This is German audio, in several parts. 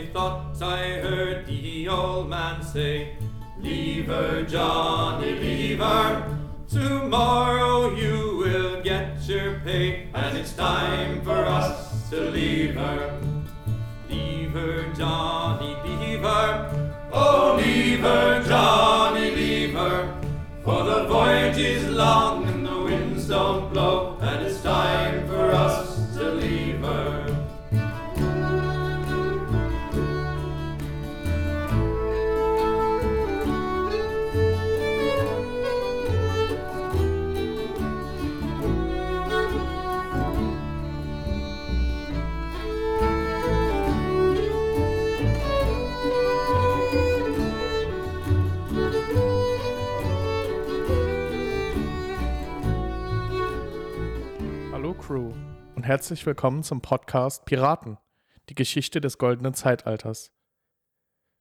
I thought I heard the old man say, Leave her, Johnny, leave her. Tomorrow you will get your pay, and it's time for us to leave her. Leave her, Johnny, leave her. Oh, leave her, Johnny, leave her. For the voyage is long and the winds don't blow, herzlich willkommen zum Podcast Piraten, die Geschichte des goldenen Zeitalters.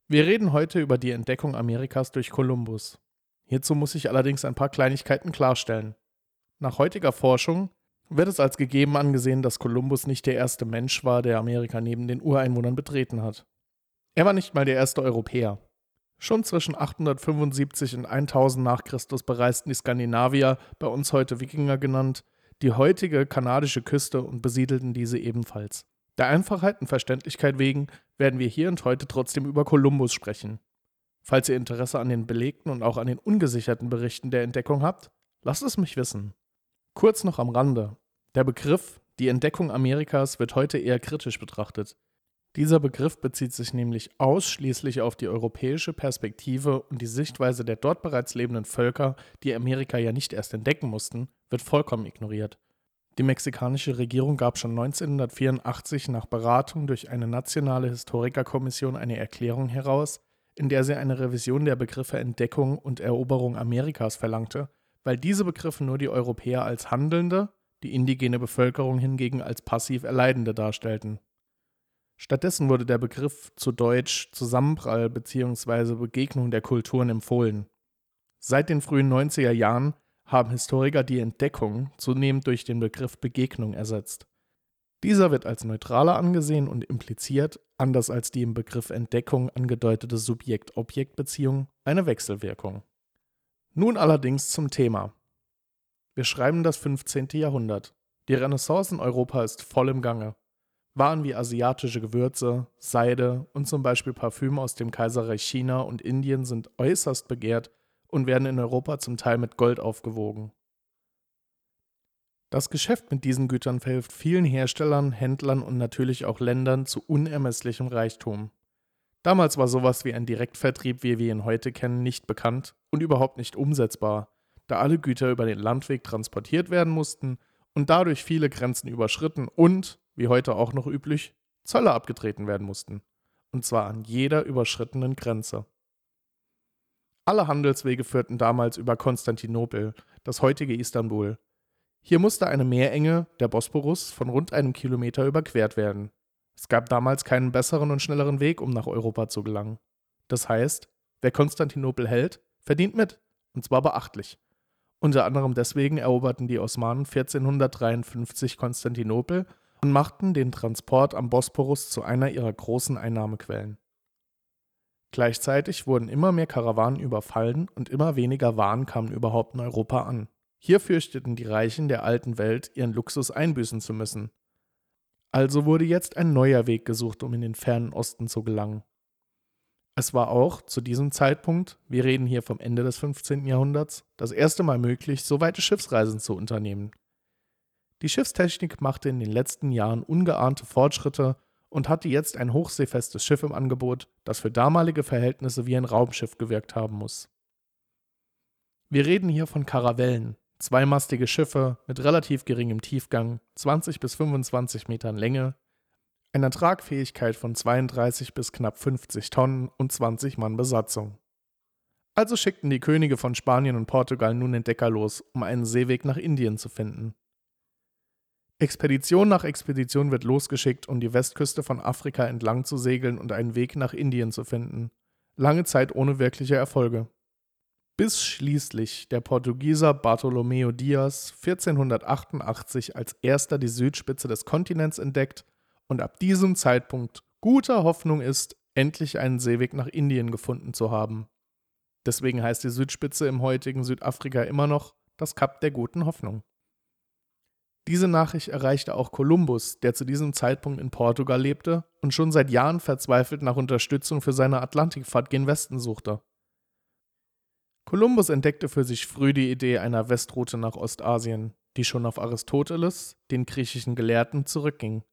Wir reden heute über die Entdeckung Amerikas durch Kolumbus. Hierzu muss ich allerdings ein paar Kleinigkeiten klarstellen. Nach heutiger Forschung wird es als gegeben angesehen, dass Kolumbus nicht der erste Mensch war, der Amerika neben den Ureinwohnern betreten hat. Er war nicht mal der erste Europäer. Schon zwischen 875 und 1000 nach Christus bereisten die Skandinavier, bei uns heute Wikinger genannt, die heutige kanadische Küste und besiedelten diese ebenfalls. Der Einfachheit und Verständlichkeit wegen werden wir hier und heute trotzdem über Kolumbus sprechen. Falls ihr Interesse an den belegten und auch an den ungesicherten Berichten der Entdeckung habt, lasst es mich wissen. Kurz noch am Rande. Der Begriff die Entdeckung Amerikas wird heute eher kritisch betrachtet. Dieser Begriff bezieht sich nämlich ausschließlich auf die europäische Perspektive und die Sichtweise der dort bereits lebenden Völker, die Amerika ja nicht erst entdecken mussten, wird vollkommen ignoriert. Die mexikanische Regierung gab schon 1984 nach Beratung durch eine nationale Historikerkommission eine Erklärung heraus, in der sie eine Revision der Begriffe Entdeckung und Eroberung Amerikas verlangte, weil diese Begriffe nur die Europäer als Handelnde, die indigene Bevölkerung hingegen als passiv Erleidende darstellten. Stattdessen wurde der Begriff zu Deutsch Zusammenprall bzw. Begegnung der Kulturen empfohlen. Seit den frühen 90er Jahren haben Historiker die Entdeckung zunehmend durch den Begriff Begegnung ersetzt. Dieser wird als neutraler angesehen und impliziert, anders als die im Begriff Entdeckung angedeutete Subjekt-Objekt-Beziehung, eine Wechselwirkung. Nun allerdings zum Thema. Wir schreiben das 15. Jahrhundert. Die Renaissance in Europa ist voll im Gange. Waren wie asiatische Gewürze, Seide und zum Beispiel Parfüm aus dem Kaiserreich China und Indien sind äußerst begehrt und werden in Europa zum Teil mit Gold aufgewogen. Das Geschäft mit diesen Gütern verhilft vielen Herstellern, Händlern und natürlich auch Ländern zu unermesslichem Reichtum. Damals war sowas wie ein Direktvertrieb, wie wir ihn heute kennen, nicht bekannt und überhaupt nicht umsetzbar, da alle Güter über den Landweg transportiert werden mussten und dadurch viele Grenzen überschritten und, wie heute auch noch üblich, Zölle abgetreten werden mussten. Und zwar an jeder überschrittenen Grenze. Alle Handelswege führten damals über Konstantinopel, das heutige Istanbul. Hier musste eine Meerenge, der Bosporus, von rund einem Kilometer überquert werden. Es gab damals keinen besseren und schnelleren Weg, um nach Europa zu gelangen. Das heißt, wer Konstantinopel hält, verdient mit, und zwar beachtlich. Unter anderem deswegen eroberten die Osmanen 1453 Konstantinopel und machten den Transport am Bosporus zu einer ihrer großen Einnahmequellen. Gleichzeitig wurden immer mehr Karawanen überfallen und immer weniger Waren kamen überhaupt in Europa an. Hier fürchteten die Reichen der alten Welt, ihren Luxus einbüßen zu müssen. Also wurde jetzt ein neuer Weg gesucht, um in den fernen Osten zu gelangen. Es war auch zu diesem Zeitpunkt, wir reden hier vom Ende des 15. Jahrhunderts, das erste Mal möglich, so weite Schiffsreisen zu unternehmen. Die Schiffstechnik machte in den letzten Jahren ungeahnte Fortschritte und hatte jetzt ein hochseefestes Schiff im Angebot, das für damalige Verhältnisse wie ein Raumschiff gewirkt haben muss. Wir reden hier von Karavellen, zweimastige Schiffe mit relativ geringem Tiefgang, 20 bis 25 Metern Länge, einer Tragfähigkeit von 32 bis knapp 50 Tonnen und 20 Mann Besatzung. Also schickten die Könige von Spanien und Portugal nun Entdecker los, um einen Seeweg nach Indien zu finden. Expedition nach Expedition wird losgeschickt, um die Westküste von Afrika entlang zu segeln und einen Weg nach Indien zu finden. Lange Zeit ohne wirkliche Erfolge. Bis schließlich der Portugieser Bartolomeo Dias 1488 als erster die Südspitze des Kontinents entdeckt und ab diesem Zeitpunkt guter Hoffnung ist, endlich einen Seeweg nach Indien gefunden zu haben. Deswegen heißt die Südspitze im heutigen Südafrika immer noch das Kap der guten Hoffnung. Diese Nachricht erreichte auch Kolumbus, der zu diesem Zeitpunkt in Portugal lebte und schon seit Jahren verzweifelt nach Unterstützung für seine Atlantikfahrt gen Westen suchte. Kolumbus entdeckte für sich früh die Idee einer Westroute nach Ostasien, die schon auf Aristoteles, den griechischen Gelehrten, zurückging.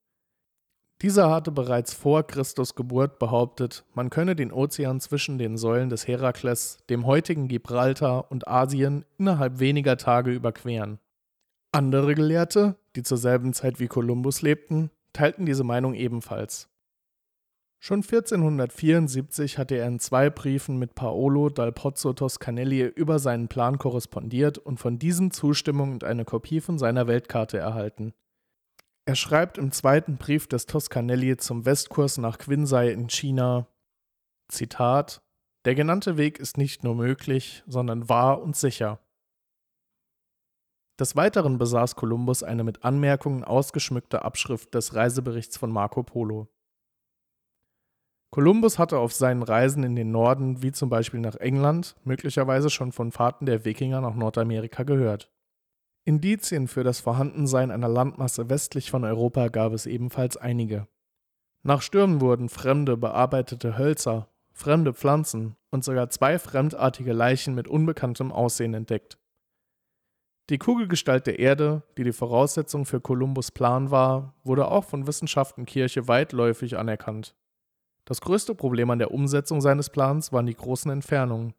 Dieser hatte bereits vor Christus Geburt behauptet, man könne den Ozean zwischen den Säulen des Herakles, dem heutigen Gibraltar und Asien innerhalb weniger Tage überqueren. Andere Gelehrte, die zur selben Zeit wie Kolumbus lebten, teilten diese Meinung ebenfalls. Schon 1474 hatte er in zwei Briefen mit Paolo dal Pozzo Toscanelli über seinen Plan korrespondiert und von diesem Zustimmung und eine Kopie von seiner Weltkarte erhalten. Er schreibt im zweiten Brief des Toscanelli zum Westkurs nach Quinsay in China: Zitat: Der genannte Weg ist nicht nur möglich, sondern wahr und sicher. Des Weiteren besaß Kolumbus eine mit Anmerkungen ausgeschmückte Abschrift des Reiseberichts von Marco Polo. Kolumbus hatte auf seinen Reisen in den Norden, wie zum Beispiel nach England, möglicherweise schon von Fahrten der Wikinger nach Nordamerika gehört. Indizien für das Vorhandensein einer Landmasse westlich von Europa gab es ebenfalls einige. Nach Stürmen wurden fremde bearbeitete Hölzer, fremde Pflanzen und sogar zwei fremdartige Leichen mit unbekanntem Aussehen entdeckt. Die Kugelgestalt der Erde, die die Voraussetzung für Kolumbus Plan war, wurde auch von Wissenschaft und Kirche weitläufig anerkannt. Das größte Problem an der Umsetzung seines Plans waren die großen Entfernungen.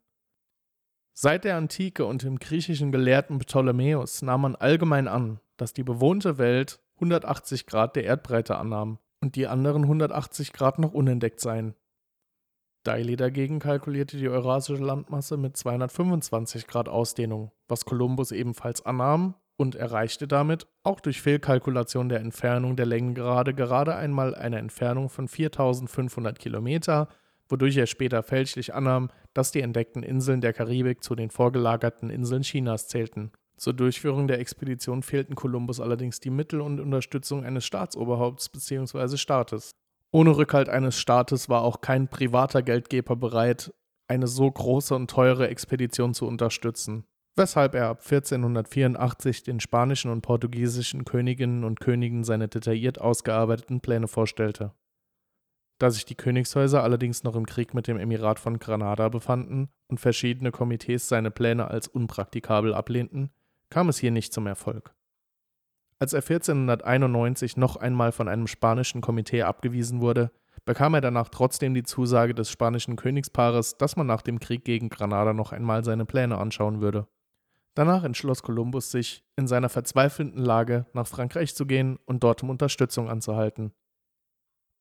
Seit der Antike und dem griechischen Gelehrten Ptolemäus nahm man allgemein an, dass die bewohnte Welt 180 Grad der Erdbreite annahm und die anderen 180 Grad noch unentdeckt seien. Daily dagegen kalkulierte die eurasische Landmasse mit 225 Grad Ausdehnung, was Kolumbus ebenfalls annahm und erreichte damit, auch durch Fehlkalkulation der Entfernung der Längengrade, gerade einmal eine Entfernung von 4500 Kilometer, wodurch er später fälschlich annahm, dass die entdeckten Inseln der Karibik zu den vorgelagerten Inseln Chinas zählten. Zur Durchführung der Expedition fehlten Kolumbus allerdings die Mittel und Unterstützung eines Staatsoberhaupts bzw. Staates. Ohne Rückhalt eines Staates war auch kein privater Geldgeber bereit, eine so große und teure Expedition zu unterstützen, weshalb er ab 1484 den spanischen und portugiesischen Königinnen und Königen seine detailliert ausgearbeiteten Pläne vorstellte. Da sich die Königshäuser allerdings noch im Krieg mit dem Emirat von Granada befanden und verschiedene Komitees seine Pläne als unpraktikabel ablehnten, kam es hier nicht zum Erfolg. Als er 1491 noch einmal von einem spanischen Komitee abgewiesen wurde, bekam er danach trotzdem die Zusage des spanischen Königspaares, dass man nach dem Krieg gegen Granada noch einmal seine Pläne anschauen würde. Danach entschloss Kolumbus sich, in seiner verzweifelnden Lage nach Frankreich zu gehen und dort um Unterstützung anzuhalten.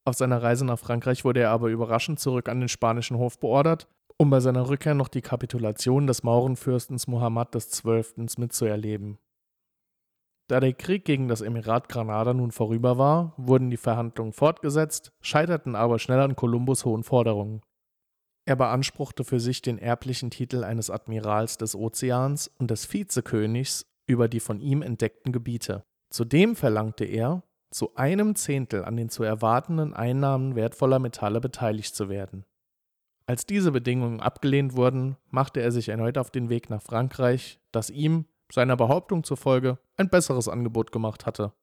Auf seiner Reise nach Frankreich wurde er aber überraschend zurück an den spanischen Hof beordert, um bei seiner Rückkehr noch die Kapitulation des Maurenfürstens Mohammed XII. mitzuerleben. Da der Krieg gegen das Emirat Granada nun vorüber war, wurden die Verhandlungen fortgesetzt, scheiterten aber schnell an Kolumbus hohen Forderungen. Er beanspruchte für sich den erblichen Titel eines Admirals des Ozeans und des Vizekönigs über die von ihm entdeckten Gebiete. Zudem verlangte er, zu einem Zehntel an den zu erwartenden Einnahmen wertvoller Metalle beteiligt zu werden. Als diese Bedingungen abgelehnt wurden, machte er sich erneut auf den Weg nach Frankreich, das ihm, seiner Behauptung zufolge ein besseres Angebot gemacht hatte.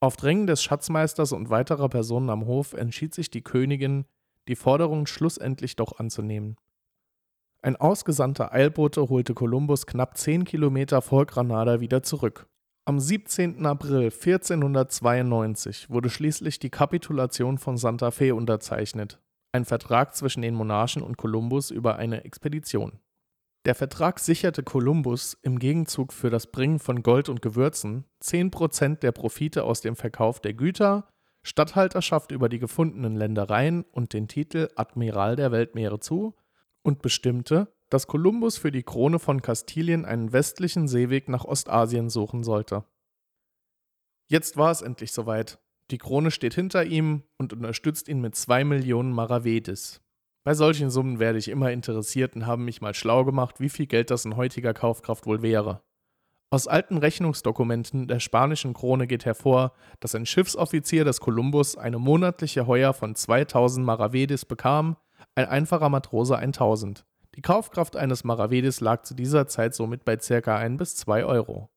Auf Drängen des Schatzmeisters und weiterer Personen am Hof entschied sich die Königin, die Forderung schlussendlich doch anzunehmen. Ein ausgesandter Eilbote holte Kolumbus knapp zehn Kilometer vor Granada wieder zurück. Am 17. April 1492 wurde schließlich die Kapitulation von Santa Fe unterzeichnet, ein Vertrag zwischen den Monarchen und Kolumbus über eine Expedition. Der Vertrag sicherte Kolumbus im Gegenzug für das Bringen von Gold und Gewürzen 10% der Profite aus dem Verkauf der Güter, Statthalterschaft über die gefundenen Ländereien und den Titel Admiral der Weltmeere zu und bestimmte, dass Kolumbus für die Krone von Kastilien einen westlichen Seeweg nach Ostasien suchen sollte. Jetzt war es endlich soweit. Die Krone steht hinter ihm und unterstützt ihn mit zwei Millionen Maravedis, bei solchen Summen werde ich immer interessiert und habe mich mal schlau gemacht, wie viel Geld das in heutiger Kaufkraft wohl wäre. Aus alten Rechnungsdokumenten der spanischen Krone geht hervor, dass ein Schiffsoffizier des Kolumbus eine monatliche Heuer von 2000 Maravedis bekam, ein einfacher Matrose 1000. Die Kaufkraft eines Maravedis lag zu dieser Zeit somit bei ca. 1 bis 2 Euro.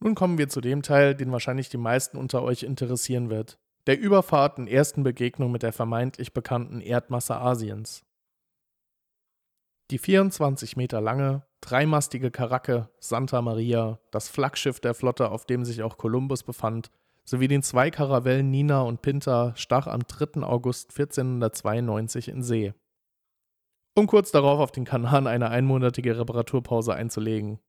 Nun kommen wir zu dem Teil, den wahrscheinlich die meisten unter euch interessieren wird. Der Überfahrt und ersten Begegnung mit der vermeintlich bekannten Erdmasse Asiens. Die 24 Meter lange, dreimastige Karacke Santa Maria, das Flaggschiff der Flotte, auf dem sich auch Kolumbus befand, sowie den zwei Karavellen Nina und Pinta stach am 3. August 1492 in See. Um kurz darauf auf den Kanaren eine einmonatige Reparaturpause einzulegen.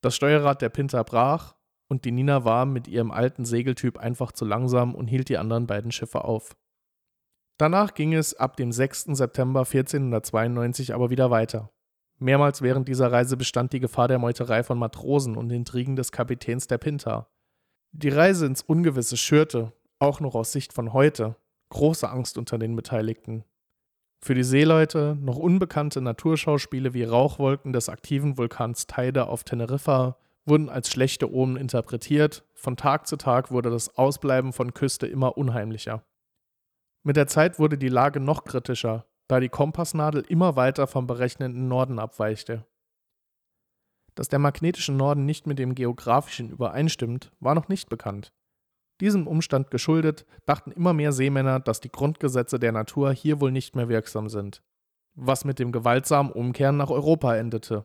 Das Steuerrad der Pinta brach und die Nina war mit ihrem alten Segeltyp einfach zu langsam und hielt die anderen beiden Schiffe auf. Danach ging es ab dem 6. September 1492 aber wieder weiter. Mehrmals während dieser Reise bestand die Gefahr der Meuterei von Matrosen und Intrigen des Kapitäns der Pinta. Die Reise ins Ungewisse schürte, auch noch aus Sicht von heute, große Angst unter den Beteiligten. Für die Seeleute noch unbekannte Naturschauspiele wie Rauchwolken des aktiven Vulkans Teide auf Teneriffa wurden als schlechte Omen interpretiert, von Tag zu Tag wurde das Ausbleiben von Küste immer unheimlicher. Mit der Zeit wurde die Lage noch kritischer, da die Kompassnadel immer weiter vom berechnenden Norden abweichte. Dass der magnetische Norden nicht mit dem geografischen übereinstimmt, war noch nicht bekannt. Diesem Umstand geschuldet, dachten immer mehr Seemänner, dass die Grundgesetze der Natur hier wohl nicht mehr wirksam sind, was mit dem gewaltsamen Umkehren nach Europa endete.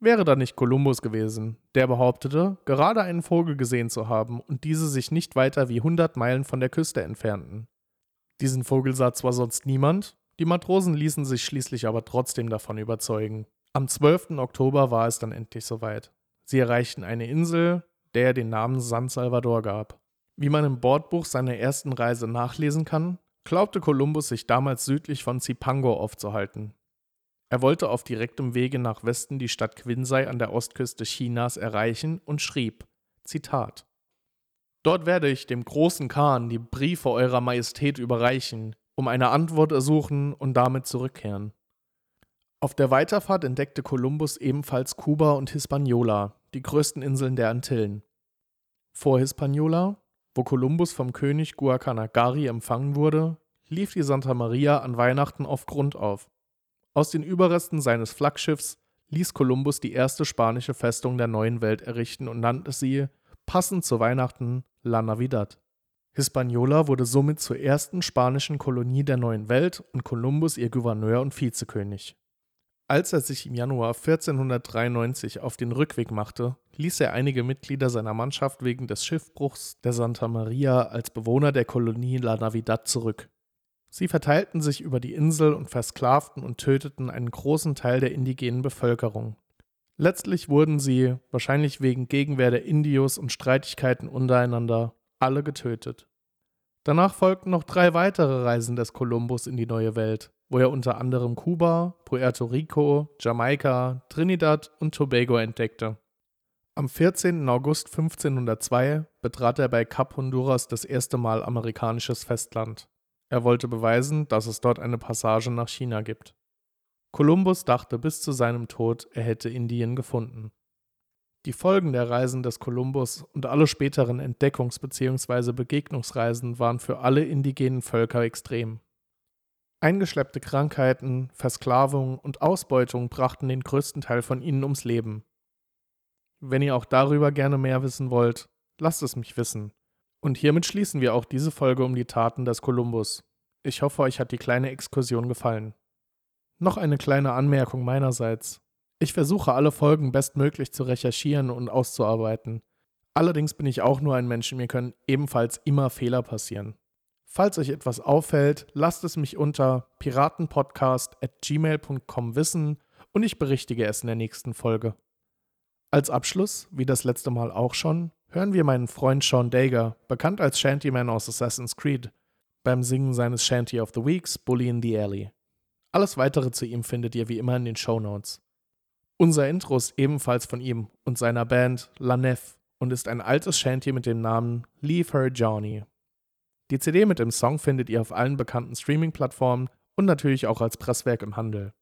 Wäre da nicht Kolumbus gewesen, der behauptete, gerade einen Vogel gesehen zu haben und diese sich nicht weiter wie 100 Meilen von der Küste entfernten. Diesen Vogel sah zwar sonst niemand, die Matrosen ließen sich schließlich aber trotzdem davon überzeugen. Am 12. Oktober war es dann endlich soweit. Sie erreichten eine Insel, der er den Namen San Salvador gab. Wie man im Bordbuch seiner ersten Reise nachlesen kann, glaubte Kolumbus sich damals südlich von Zipango aufzuhalten. Er wollte auf direktem Wege nach Westen die Stadt Quinsay an der Ostküste Chinas erreichen und schrieb: Zitat Dort werde ich dem großen Khan die Briefe eurer Majestät überreichen, um eine Antwort ersuchen und damit zurückkehren. Auf der Weiterfahrt entdeckte Kolumbus ebenfalls Kuba und Hispaniola, die größten Inseln der Antillen. Vor Hispaniola, wo Kolumbus vom König Guacanagari empfangen wurde, lief die Santa Maria an Weihnachten auf Grund auf. Aus den Überresten seines Flaggschiffs ließ Kolumbus die erste spanische Festung der neuen Welt errichten und nannte sie, passend zu Weihnachten, La Navidad. Hispaniola wurde somit zur ersten spanischen Kolonie der neuen Welt und Kolumbus ihr Gouverneur und Vizekönig. Als er sich im Januar 1493 auf den Rückweg machte, ließ er einige Mitglieder seiner Mannschaft wegen des Schiffbruchs der Santa Maria als Bewohner der Kolonie La Navidad zurück. Sie verteilten sich über die Insel und versklavten und töteten einen großen Teil der indigenen Bevölkerung. Letztlich wurden sie, wahrscheinlich wegen Gegenwehr der Indios und Streitigkeiten untereinander, alle getötet. Danach folgten noch drei weitere Reisen des Kolumbus in die neue Welt, wo er unter anderem Kuba, Puerto Rico, Jamaika, Trinidad und Tobago entdeckte. Am 14. August 1502 betrat er bei Cap Honduras das erste Mal amerikanisches Festland. Er wollte beweisen, dass es dort eine Passage nach China gibt. Kolumbus dachte bis zu seinem Tod, er hätte Indien gefunden. Die Folgen der Reisen des Kolumbus und alle späteren Entdeckungs- bzw. Begegnungsreisen waren für alle indigenen Völker extrem. Eingeschleppte Krankheiten, Versklavung und Ausbeutung brachten den größten Teil von ihnen ums Leben. Wenn ihr auch darüber gerne mehr wissen wollt, lasst es mich wissen. Und hiermit schließen wir auch diese Folge um die Taten des Kolumbus. Ich hoffe, euch hat die kleine Exkursion gefallen. Noch eine kleine Anmerkung meinerseits. Ich versuche alle Folgen bestmöglich zu recherchieren und auszuarbeiten. Allerdings bin ich auch nur ein Mensch mir können ebenfalls immer Fehler passieren. Falls euch etwas auffällt, lasst es mich unter piratenpodcast.gmail.com wissen und ich berichtige es in der nächsten Folge. Als Abschluss, wie das letzte Mal auch schon, hören wir meinen Freund Sean Dager, bekannt als Shantyman aus Assassin's Creed, beim Singen seines Shanty of the Weeks Bully in the Alley. Alles weitere zu ihm findet ihr wie immer in den Show Notes. Unser Intro ist ebenfalls von ihm und seiner Band La Nef und ist ein altes Shanty mit dem Namen Leave Her Johnny. Die CD mit dem Song findet ihr auf allen bekannten Streaming-Plattformen und natürlich auch als Presswerk im Handel.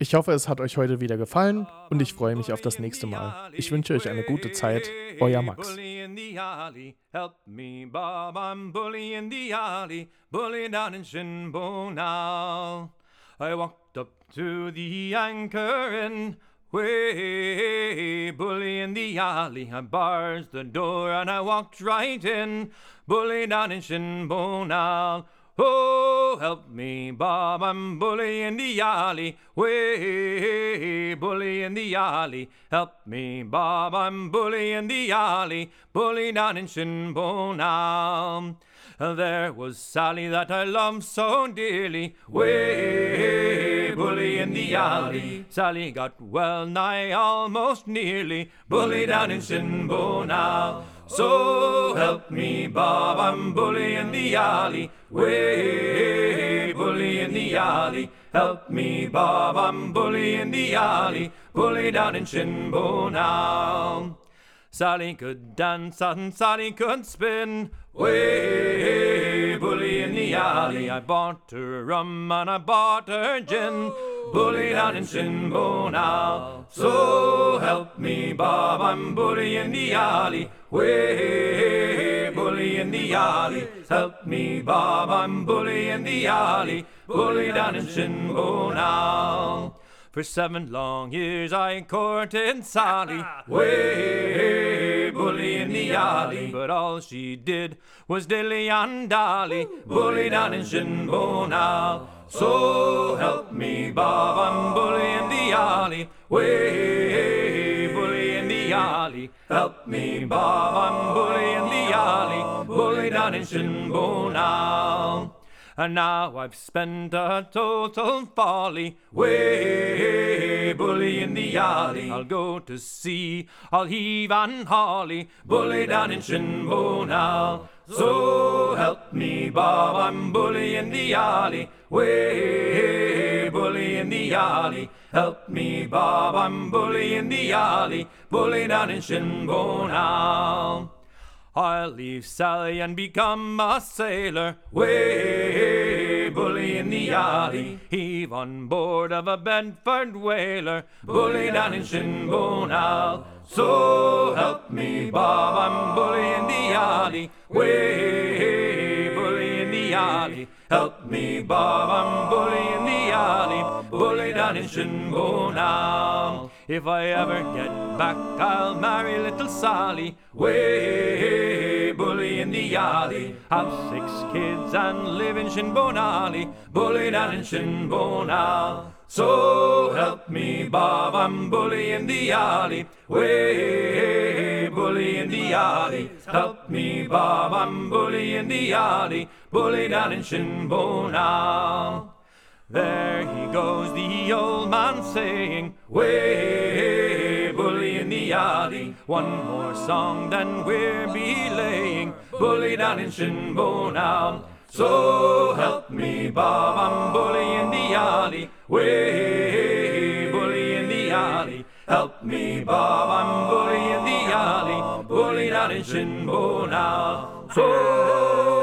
Ich hoffe, es hat euch heute wieder gefallen und ich freue mich auf das nächste Mal. Ich wünsche euch eine gute Zeit. Euer Max. Up to the anchor and way, bully in the alley. I bars the door and I walked right in, bully down in Shinbo now. Oh, help me, Bob, I'm bully in the alley. Way, bully in the alley. Help me, Bob, I'm bully in the alley. Bully down in Shinbo now. There was Sally that I loved so dearly. Way, bully in the alley. Sally got well nigh almost nearly. Bully down in Shinbo now. So help me, Bob, I'm bully in the alley. Way, bully in the alley. Help me, Bob, I'm bully in the alley. Bully down in Shinbo now. Sally could dance and Sally could spin. Way, bully in the alley. I bought her rum and I bought her gin. Bully down in Shinbo now. So help me, Bob, I'm bully in the alley. Way, bully in the alley. Help me, Bob, I'm bully in the alley. Bully down in Shinbo now. For seven long years I courted Sally, way bully in the alley. But all she did was dilly and dally, bully down in Shinbo now. So help me, Bob, I'm bully in the alley, way bully in the alley. Help me, Bob, I'm bully in the alley, bully down in Shinbo now. And now I've spent a total folly. Way, bully in the alley. I'll go to sea, I'll heave and holly. Bully down in Shinbo now. So help me, Bob, I'm bully in the alley. Way, bully in the alley. Help me, Bob, I'm bully in the alley. Bully down in Shinbo now. I'll leave Sally and become a sailor. Way, bully in the alley. Heave on board of a Bedford whaler. Bully down in Shinbo now. So help me, Bob, I'm bully in the alley. Way, bully in the alley. Help me, Bob, I'm bully in the alley. Down in now. If I ever get back, I'll marry little Sally. Way, bully in the alley. Have six kids and live in Shinbo Alley. Bully down in Shinbo now. So help me, Bob, I'm bully in the alley. Way, bully in the alley. Help me, Bob, I'm bully in the alley. Bully down in Shinbo now. There he goes, the old man saying, Way, bully in the alley. One more song, then we're belaying. Bully down in Shinbo now. So help me, Bob, I'm bully in the alley. Way, bully in the alley. Help me, Bob, I'm bully in the alley. Bully down in Shinbo now. So